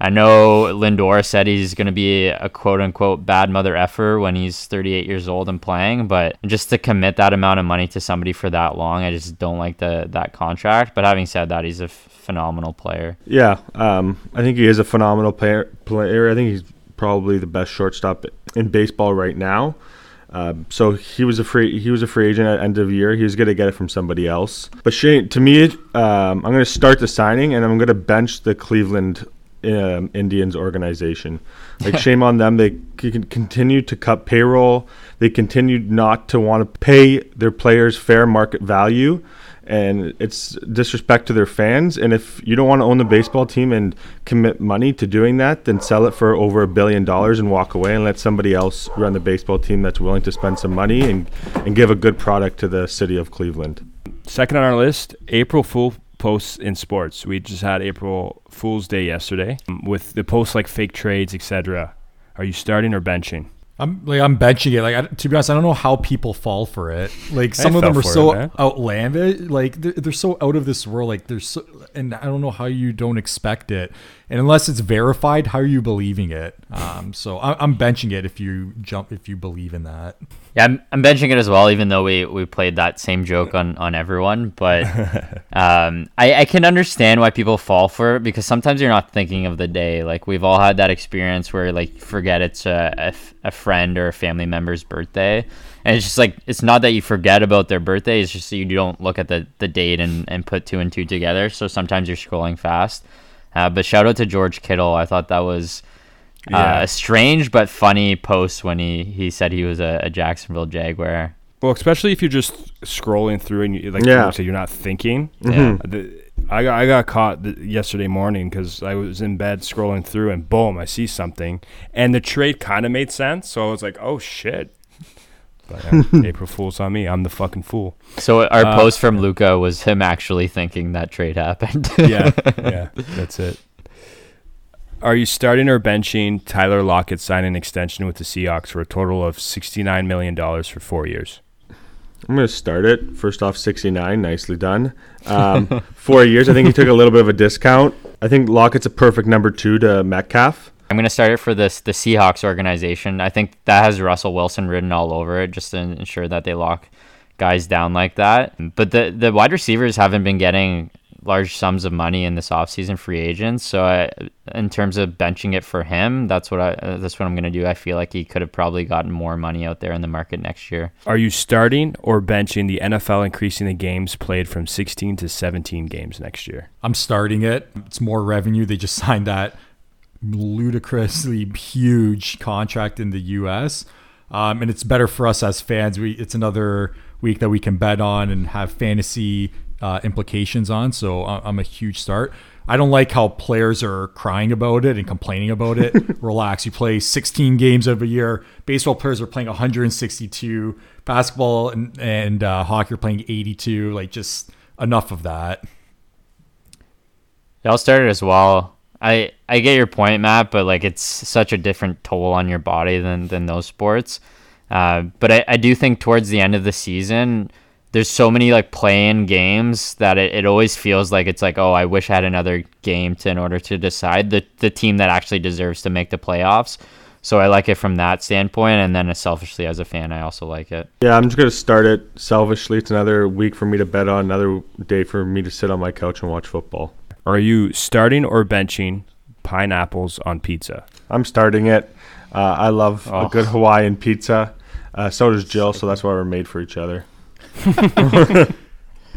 I know Lindor said he's gonna be a quote unquote bad mother effer when he's 38 years old and playing, but just to commit that amount of money to somebody for that long, I just don't like the that contract. But having said that, he's a phenomenal player. Yeah, um, I think he is a phenomenal player. Player, I think he's probably the best shortstop in baseball right now. Um, so he was a free he was a free agent at end of year. He was going to get it from somebody else. But Shane, to me, um, I'm going to start the signing and I'm going to bench the Cleveland um, Indians organization. Like [LAUGHS] shame on them. They c- can continue to cut payroll. They continue not to want to pay their players fair market value and it's disrespect to their fans. And if you don't want to own the baseball team and commit money to doing that, then sell it for over a billion dollars and walk away and let somebody else run the baseball team that's willing to spend some money and, and give a good product to the city of Cleveland. Second on our list, April Fool posts in sports. We just had April Fool's Day yesterday um, with the posts like fake trades, etc. Are you starting or benching? I'm like I'm benching it. Like I, to be honest, I don't know how people fall for it. Like some of them are so it, outlandish. Like they're, they're so out of this world. Like they're so, and I don't know how you don't expect it. And unless it's verified, how are you believing it? Um, so I, I'm benching it if you jump if you believe in that. Yeah, I'm, I'm benching it as well, even though we, we played that same joke on, on everyone. But [LAUGHS] um, I, I can understand why people fall for it because sometimes you're not thinking of the day. Like, we've all had that experience where, like, you forget it's a, a f- a friend or a family member's birthday. And it's just like, it's not that you forget about their birthday, it's just that you don't look at the, the date and, and put two and two together. So sometimes you're scrolling fast. Uh, but shout out to George Kittle. I thought that was Yeah. uh, a strange but funny post when he, he said he was a, a Jacksonville Jaguar. Well, especially if you're just scrolling through and you, like Yeah. you said, you're not thinking. Yeah. The, I got I got caught th- yesterday morning because I was in bed scrolling through and boom, I see something, and the trade kind of made sense. So I was like, oh shit. But yeah, [LAUGHS] April Fool's on me. I'm the fucking fool. So our Uh, post from Luca was him actually thinking that trade happened. [LAUGHS] Yeah, [LAUGHS] yeah, that's it. Are you starting or benching Tyler Lockett signing an extension with the Seahawks for a total of $69 million for four years? I'm going to start it. First off, 69, nicely done. Um, four years, I think he took a little bit of a discount. I think Lockett's a perfect number two to Metcalf. I'm gonna start it for this the Seahawks organization. I think that has Russell Wilson written all over it, just to ensure that they lock guys down like that. But the the wide receivers haven't been getting large sums of money in this offseason free agents. So I, in terms of benching it for him, that's what I uh, that's what I'm gonna do. I feel like he could have probably gotten more money out there in the market next year. Are you starting or benching the NFL increasing the games played from 16 to 17 games next year? I'm starting it. It's more revenue. They just [LAUGHS] signed that ludicrously huge contract in the U.S. Um, and it's better for us as fans. We it's another week that we can bet on and have fantasy uh, implications on. So I'm a huge start. I don't like how players are crying about it and complaining about it. [LAUGHS] Relax. You play 16 games of a year. Baseball players are playing 162. Basketball and, and uh, hockey are playing 82. Like just enough of that. Yeah, I'll start it as well. I I get your point, Matt, but like it's such a different toll on your body than than those sports. Uh, but I, I do think towards the end of the season, there's so many like play-in games that it, it always feels like it's like oh I wish I had another game to in order to decide the the team that actually deserves to make the playoffs. So I like it from that standpoint, and then selfishly as a fan, I also like it. Yeah, I'm just gonna start it selfishly. It's another week for me to bet on, another day for me to sit on my couch and watch football. Are you starting or benching pineapples on pizza? I'm starting it. Uh, I love Oh. a good Hawaiian pizza. Uh, so does Jill, so that's why we're made for each other. [LAUGHS]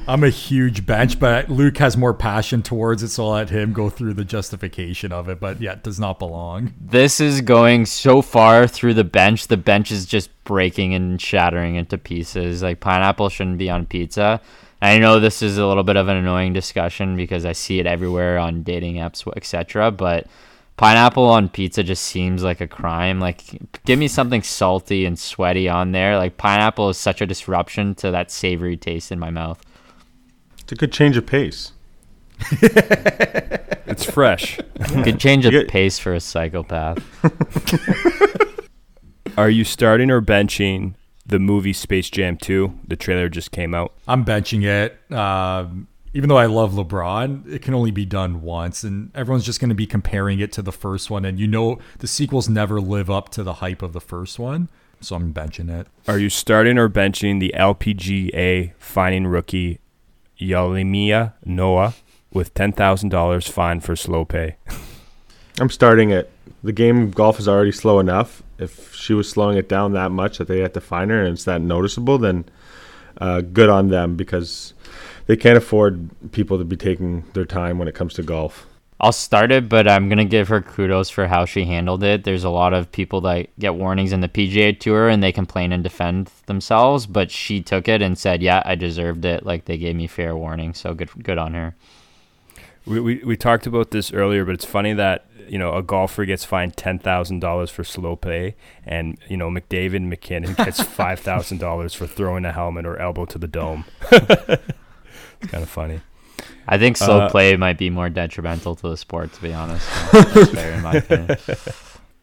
I'm a huge bench, but Luke has more passion towards it, so I'll let him go through the justification of it. But yeah, it does not belong. This is going so far through the bench. The bench is just breaking and shattering into pieces. Like pineapple shouldn't be on pizza. I know this is a little bit of an annoying discussion because I see it everywhere on dating apps, etc. But pineapple on pizza just seems like a crime. Like, give me something salty and sweaty on there. Like pineapple is such a disruption to that savory taste in my mouth. It's a good change of pace. [LAUGHS] It's fresh. Could change a get- pace for a psychopath. [LAUGHS] Are you starting or benching the movie Space Jam 2? The trailer just came out. I'm benching it. Um, even though I love LeBron, it can only be done once, and everyone's just going to be comparing it to the first one. And you know, the sequels never live up to the hype of the first one, so I'm benching it. Are you starting or benching the LPGA fining rookie Yealimi Noh with $10,000 fine for slow pay? I'm starting it. The game of golf is already slow enough. If she was slowing it down that much that they had to fine her and it's that noticeable, then uh, good on them because they can't afford people to be taking their time when it comes to golf. I'll start it, but I'm gonna give her kudos for how she handled it. There's a lot of people that get warnings in the PGA Tour and they complain and defend themselves, but she took it and said, "Yeah, I deserved it. Like they gave me fair warning, so good, good on her." We, we, we talked about this earlier, but it's funny that you know a golfer gets fined ten thousand dollars for slow play, and you know McDavid MacKinnon gets [LAUGHS] five thousand dollars for throwing a helmet or elbow to the dome. [LAUGHS] it's kind of funny. I think slow Uh, play might be more detrimental to the sport, to be honest. [LAUGHS] Fair in my opinion.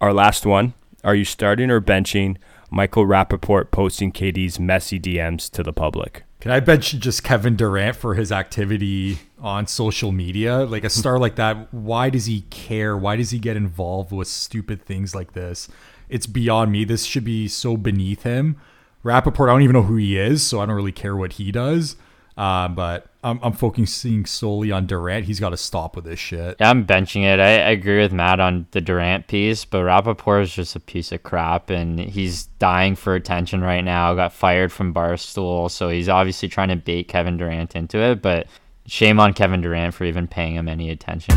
Our last one: Are you starting or benching Michael Rapaport posting KD's messy DMs to the public? Can I bench just Kevin Durant for his activity on social media? Like a [LAUGHS] star like that, why does he care? Why does he get involved with stupid things like this? It's beyond me. This should be so beneath him. Rapaport, I don't even know who he is, so I don't really care what he does. Uh, but I'm, I'm focusing solely on Durant. He's got to stop with this shit. Yeah, I'm benching it. I, I agree with Matt on the Durant piece, but Rapaport is just a piece of crap, and he's dying for attention right now. Got fired from Barstool, so he's obviously trying to bait Kevin Durant into it. But shame on Kevin Durant for even paying him any attention.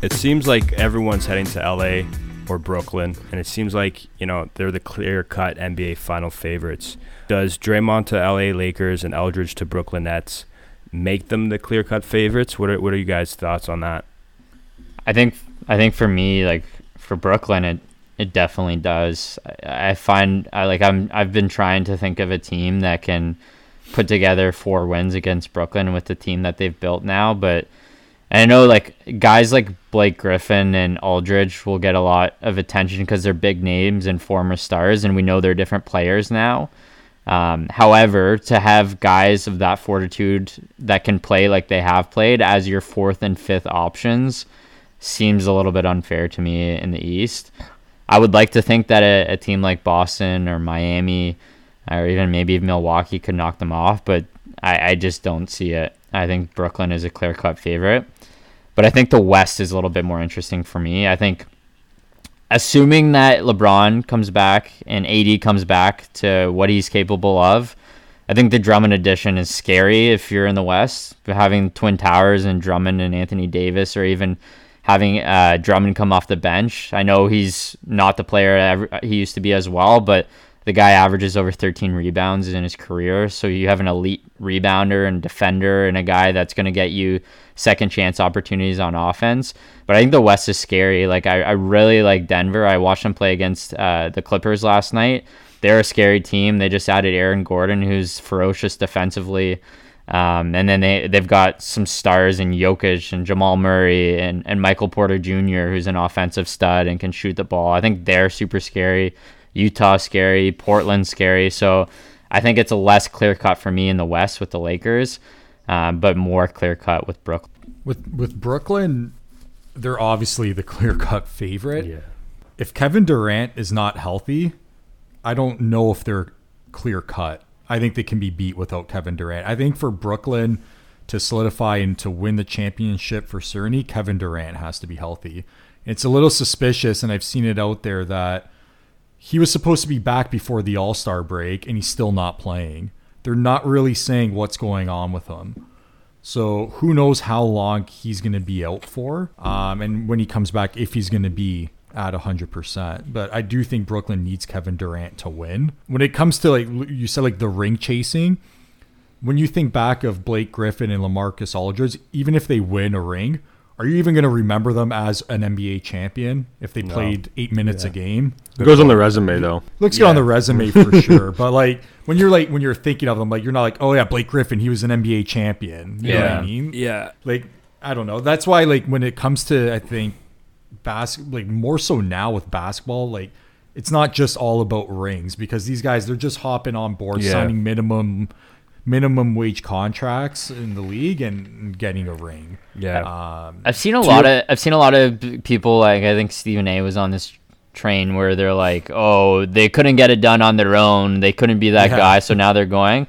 It seems like everyone's heading to LA or Brooklyn, and it seems like you know they're the clear-cut NBA final favorites. Does Drummond to LA Lakers and Aldridge to Brooklyn Nets make them the clear-cut favorites? What are what are you guys' thoughts on that? I think I think for me, like for Brooklyn, it it definitely does. I, I find I like I'm I've been trying to think of a team that can put together four wins against Brooklyn with the team that they've built now, but and I know like guys like Blake Griffin and Aldridge will get a lot of attention because they're big names and former stars, and we know they're different players now. Um, however, to have guys of that fortitude that can play like they have played as your fourth and fifth options seems a little bit unfair to me in the East. I would like to think that a, a team like Boston or Miami or even maybe Milwaukee could knock them off, but I, I just don't see it. I think Brooklyn is a clear cut favorite. But I think the West is a little bit more interesting for me. I think assuming that LeBron comes back and AD comes back to what he's capable of, I think the Drummond addition is scary if you're in the West. Having Twin Towers and Drummond and Anthony Davis, or even having uh, Drummond come off the bench. I know he's not the player he used to be as well, but the guy averages over 13 rebounds in his career. So you have an elite rebounder and defender and a guy that's going to get you second chance opportunities on offense. But I think the West is scary. Like I, I really like Denver. I watched them play against uh, the Clippers last night. They're a scary team. They just added Aaron Gordon, who's ferocious defensively. Um, and then they they've got some stars in Jokic and Jamal Murray and, and Michael Porter Jr., who's an offensive stud and can shoot the ball. I think they're super scary. Utah scary, Portland scary. So I think it's a less clear cut for me in the West with the Lakers, um, but more clear cut with Brooklyn. With with Brooklyn, they're obviously the [LAUGHS] clear cut favorite. Yeah. If Kevin Durant is not healthy, I don't know if they're clear cut. I think they can be beat without Kevin Durant. I think for Brooklyn to solidify and to win the championship for Cerny, Kevin Durant has to be healthy. It's a little suspicious, and I've seen it out there that he was supposed to be back before the All Star break, and he's still not playing. They're not really saying what's going on with him. So who knows how long he's going to be out for, um, and when he comes back, if he's going to be at 100%. But I do think Brooklyn needs Kevin Durant to win. When it comes to like you said like the ring chasing, when you think back of Blake Griffin and LaMarcus Aldridge, even if they win a ring, are you even going to remember them as an NBA champion if they No. played 8 minutes a game? It goes on the resume though. Looks good on the resume [LAUGHS] for sure, but like when you're like when you're thinking of them like you're not like, "Oh yeah, Blake Griffin, he was an NBA champion." You know what I Yeah. mean? Yeah. like I don't know. That's why like when it comes to I think bas like more so now with basketball, like it's not just all about rings because these guys they're just hopping on board, Yeah. signing minimum minimum wage contracts in the league and getting a ring. Yeah. Um, I've seen a lot your- of I've seen a lot of people like I think Stephen A was on this train where they're like, oh, they couldn't get it done on their own. They couldn't be that Yeah. guy, so now they're going.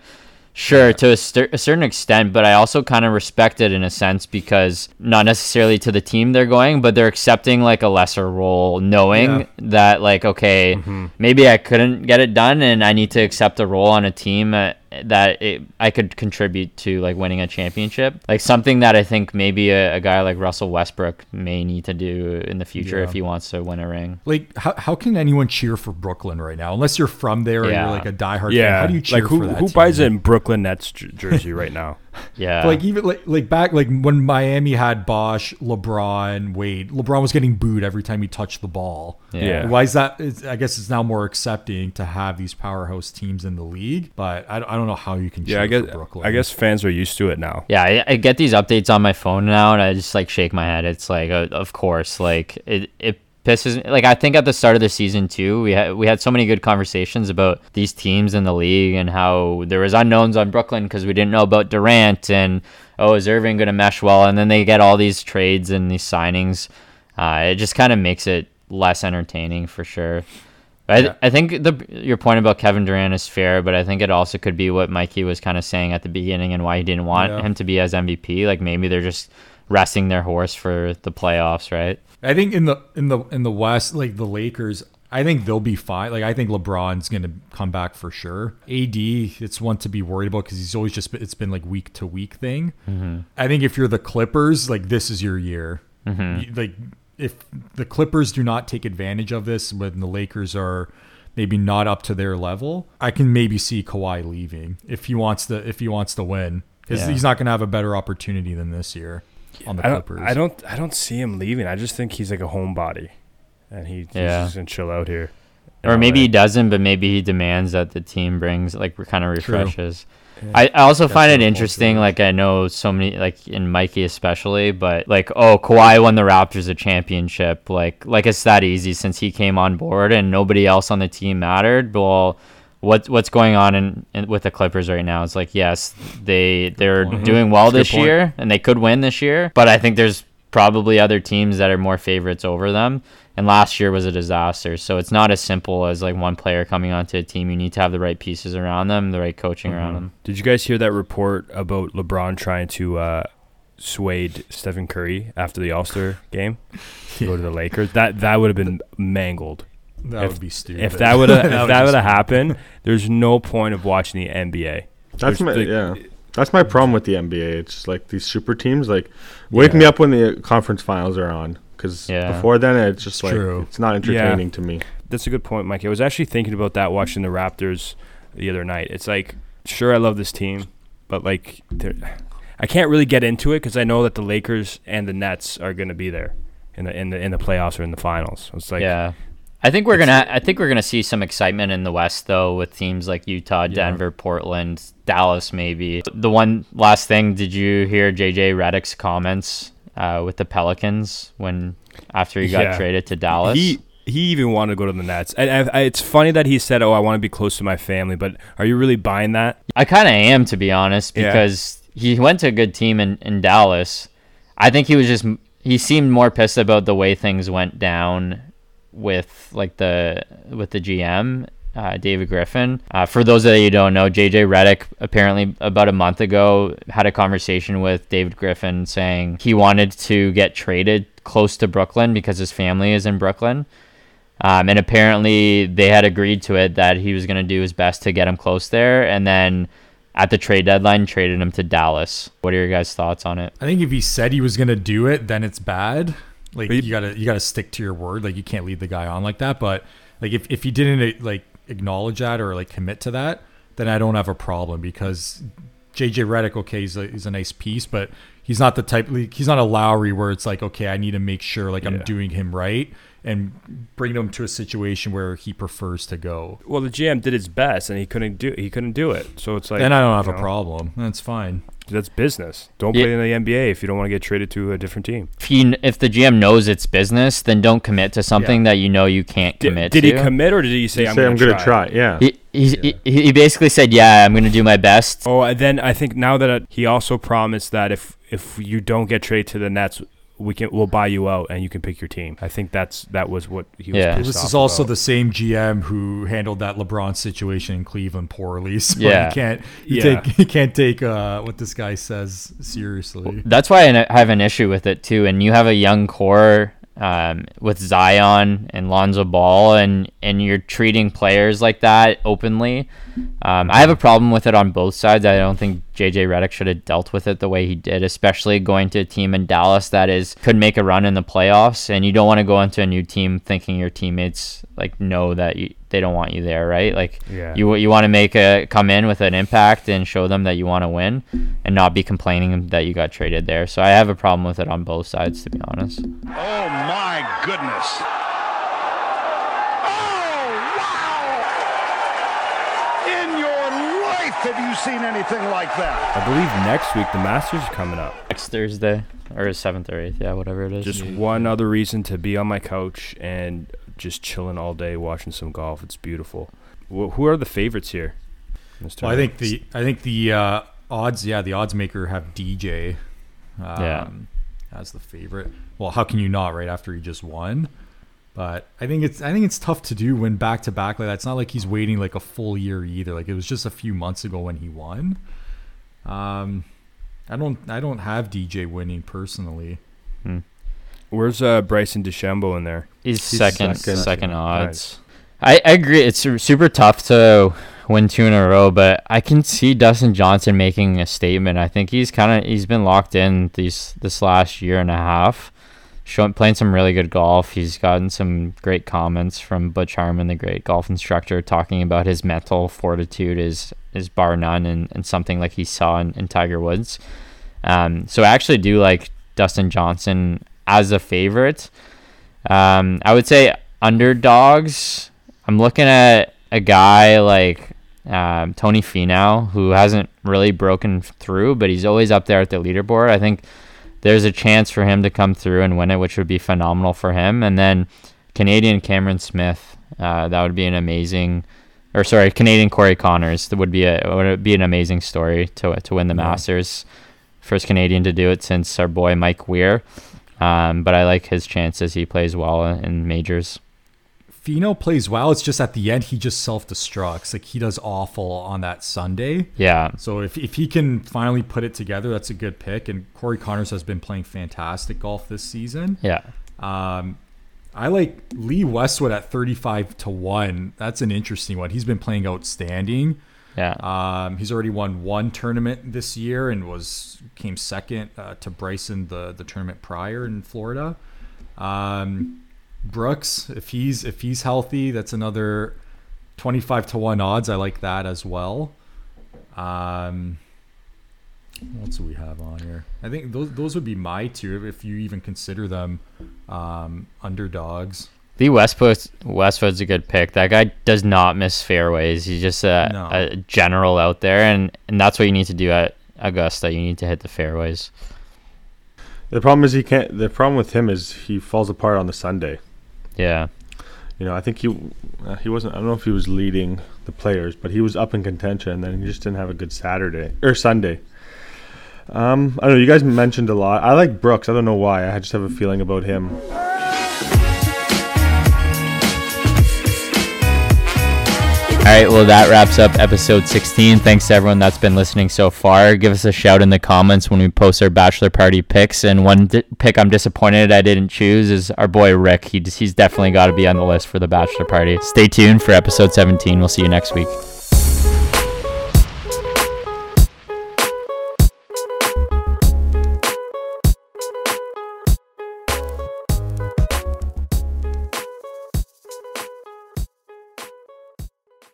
Sure, to a, cer- a certain extent, but I also kind of respect it in a sense because not necessarily to the team they're going, but they're accepting like a lesser role, knowing Yeah. that like okay, maybe I couldn't get it done, and I need to accept a role on a team uh, that it, I could contribute to like winning a championship, like something that I think maybe a, a guy like Russell Westbrook may need to do in the future Yeah. if he wants to win a ring. like how, how can anyone cheer for Brooklyn right now unless you're from there or Yeah. you're like a diehard fan? yeah. How do you cheer like who for that who team? buys a Brooklyn Nets jersey right now? [LAUGHS] Yeah, like even like like back like when Miami had Bosh, LeBron, Wade. LeBron was getting booed every time he touched the ball. yeah. Yeah. Why is that? It's, I guess it's now more accepting to have these powerhouse teams in the league, but I, I don't know how you can. Yeah, I guess Brooklyn. I guess fans are used to it now. Yeah, I, I get these updates on my phone now, and I just like shake my head. It's like, uh, of course, like it it pisses me. Like I think at the start of the season too, we had we had so many good conversations about these teams in the league and how there was unknowns on Brooklyn because we didn't know about Durant and oh is Irving going to mesh well, and then they get all these trades and these signings. Uh, it just kind of makes it less entertaining for sure. But Yeah. I, I think the your point about Kevin Durant is fair, but I think it also could be what Mikey was kind of saying at the beginning and why he didn't want Yeah. him to be as MVP. Like maybe they're just resting their horse for the playoffs, right? I think in the in the in the West, like the Lakers, I think they'll be fine. Like I think LeBron's gonna come back for sure. AD, it's one to be worried about because he's always just been, it's been like week to week thing. Mm-hmm. I think if you're the Clippers, like this is your year. Mm-hmm. You- Like if the Clippers do not take advantage of this when the Lakers are maybe not up to their level, I can maybe see Kawhi leaving if he wants to if he wants to win because Yeah. he's not gonna have a better opportunity than this year on the I don't, Clippers. I don't I don't see him leaving. I just think he's like a homebody, and he, he's Yeah. just gonna chill out here. Or maybe LA. he doesn't, but maybe he demands that the team brings like kind of refreshes. I, I also That's find it interesting. Like I know so many, like in Mikey especially, but like oh Kawhi won the Raptors a championship. Like like it's that easy since he came on board and nobody else on the team mattered. Well, what what's going on in, in with the Clippers right now? It's like yes, they they're doing well That's this year and they could win this year, but I think there's probably other teams that are more favorites over them. And last year was a disaster. So it's not as simple as like one player coming onto a team. You need to have the right pieces around them, the right coaching around them. Did you guys hear that report about LeBron trying to uh, swayed Stephen Curry after the All Star game to go to the [LAUGHS] Lakers? That that would have been mangled. That If- would be stupid. If [LAUGHS] that would have if that would have happened, there's no point of watching the NBA. That's There's my the- yeah. That's my problem with the NBA. It's just like these super teams. Like, wake Yeah. me up when the conference finals are on, because Yeah. before then it's just It's like true. it's not entertaining to me. That's a good point, Mike. I was actually thinking about that watching the Raptors the other night. It's like, sure, I love this team, but like, I can't really get into it because I know that the Lakers and the Nets are going to be there in the in the in the playoffs or in the finals. It's like, yeah. I think we're gonna. I think we're gonna see some excitement in the West, though, with teams like Utah, Denver, Portland, Dallas, maybe. The one last thing: Did you hear JJ Redick's comments uh, with the Pelicans when after he got Yeah. traded to Dallas? He he even wanted to go to the Nets. And I, I, it's funny that he said, "Oh, I want to be close to my family." But are you really buying that? I kind of am, to be honest, Yeah. because he went to a good team in, in Dallas. I think he was just he seemed more pissed about the way things went down with like the with the GM. Uh, David Griffin. Uh, for those of you don't know, JJ Redick apparently about a month ago had a conversation with David Griffin saying he wanted to get traded close to Brooklyn because his family is in Brooklyn. Um, and apparently they had agreed to it that he was going to do his best to get him close there. And then at the trade deadline, traded him to Dallas. What are your guys' thoughts on it? I think if he said he was gonna do it, then it's bad. Like you- you gotta you gotta stick to your word. Like you can't lead the guy on like that. But like if, if he didn't like acknowledge that or like commit to that, then I don't have a problem because JJ Redick, okay, he's a, he's a nice piece, but he's not the type. like, He's not a Lowry where it's like, okay, I need to make sure like I'm doing him right and bring him to a situation where he prefers to go. Well, the GM did his best, and he couldn't do he couldn't do it. So it's like then I don't have you a know, problem. That's fine. That's business. Don't Yeah. play in the NBA if you don't want to get traded to a different team. If, he, if the GM knows it's business, then don't commit to something that you know you can't Did, commit did to. he commit or did he say, Say, "I'm, I'm, gonna, gonna try. Yeah. He, he, he, he basically said, "Yeah, I'm going to do my best." Oh, and then I think now that uh, he also promised that if if you don't get traded to the Nets, we can we'll buy you out and you can pick your team. I think that's that was what he was. Yeah. pissed This off is also about. the same GM who handled that LeBron situation in Cleveland poorly. [LAUGHS] So Yeah. you can't you Yeah. take you can't take uh, what this guy says seriously. That's why I have an issue with it too. And you have a young core um, with Zion and Lonzo Ball, and and you're treating players like that openly. Um, I have a problem with it on both sides. I don't think JJ Redick should have dealt with it the way he did, especially going to a team in Dallas that is could make a run in the playoffs, and you don't want to go into a new team thinking your teammates like know that you, they don't want you there, right? Like Yeah. you you want to make a come in with an impact and show them that you want to win, and not be complaining that you got traded there. So I have a problem with it on both sides, to be honest. Oh my goodness. Oh wow! In your life have you seen anything like that? I believe next week the Masters is coming up. Next Thursday or seventh or eighth, yeah, whatever it is. Just one other reason to be on my couch and just chilling all day watching some golf. It's beautiful. Wh- who are the favorites here? Well, I think the I think the uh, odds yeah the odds maker have DJ um, Yeah. as the favorite. Well, how can you not right after he just won? But I think it's I think it's tough to do when back to back like that. It's not like he's waiting like a full year either. Like it was just a few months ago when he won. Um, I don't I don't have DJ winning personally. Where's uh, Bryson DeChambeau in there? He's, He's second, second. second, odds. I, I agree. It's super tough to win two in a row, but I can see Dustin Johnson making a statement. I think he's kind of he's been locked in these this last year and a half, showing playing some really good golf. He's gotten some great comments from Butch Harmon, the great golf instructor, talking about his mental fortitude is is bar none and, and something like he saw in, in Tiger Woods. Um, so I actually do like Dustin Johnson as a favorite. Um, I would say underdogs. I'm looking at a guy like um, Tony Finau, who hasn't really broken through, but he's always up there at the leaderboard. I think there's a chance for him to come through and win it, which would be phenomenal for him. And then Canadian Cameron Smith, uh, that would be an amazing, or sorry, Canadian Corey Conners. That would be a would be an amazing story to to win the Yeah. Masters. First Canadian to do it since our boy Mike Weir. Um, but I like his chances. He plays well in majors. Finau plays well. It's just at the end he just self destructs. Like he does awful on that Sunday. Yeah, So if, if he can finally put it together, that's a good pick. And Corey Conners has been playing fantastic golf this season. yeah. Um, I like Lee Westwood at 35 to 1. That's an interesting one. He's been playing outstanding. Yeah. Um, he's already won one tournament this year and was came second uh, to Bryson the the tournament prior in Florida. Um, Brooks, if he's if he's healthy, that's another 25 to 1 odds. I like that as well. Um, what else do we have on here? I think those those would be my two if you even consider them um, underdogs. The Westwood Westwood's a good pick. That guy does not miss fairways. He's just a, No. a general out there, and, and that's what you need to do at Augusta. You need to hit the fairways. The problem is he can't. The problem with him is he falls apart on the Sunday. Yeah. You know, I think he uh, he wasn't. I don't know if he was leading the players, but he was up in contention. And then he just didn't have a good Saturday or Sunday. Um, I don't know. You guys mentioned a lot. I like Brooks. I don't know why. I just have a feeling about him. All right, well, that wraps up episode 16. Thanks to everyone that's been listening so far. Give us a shout in the comments when we post our bachelor party picks. And one pick I'm disappointed I didn't choose is our boy Rick. He, he's definitely got to be on the list for the bachelor party. Stay tuned for episode 17. We'll see you next week.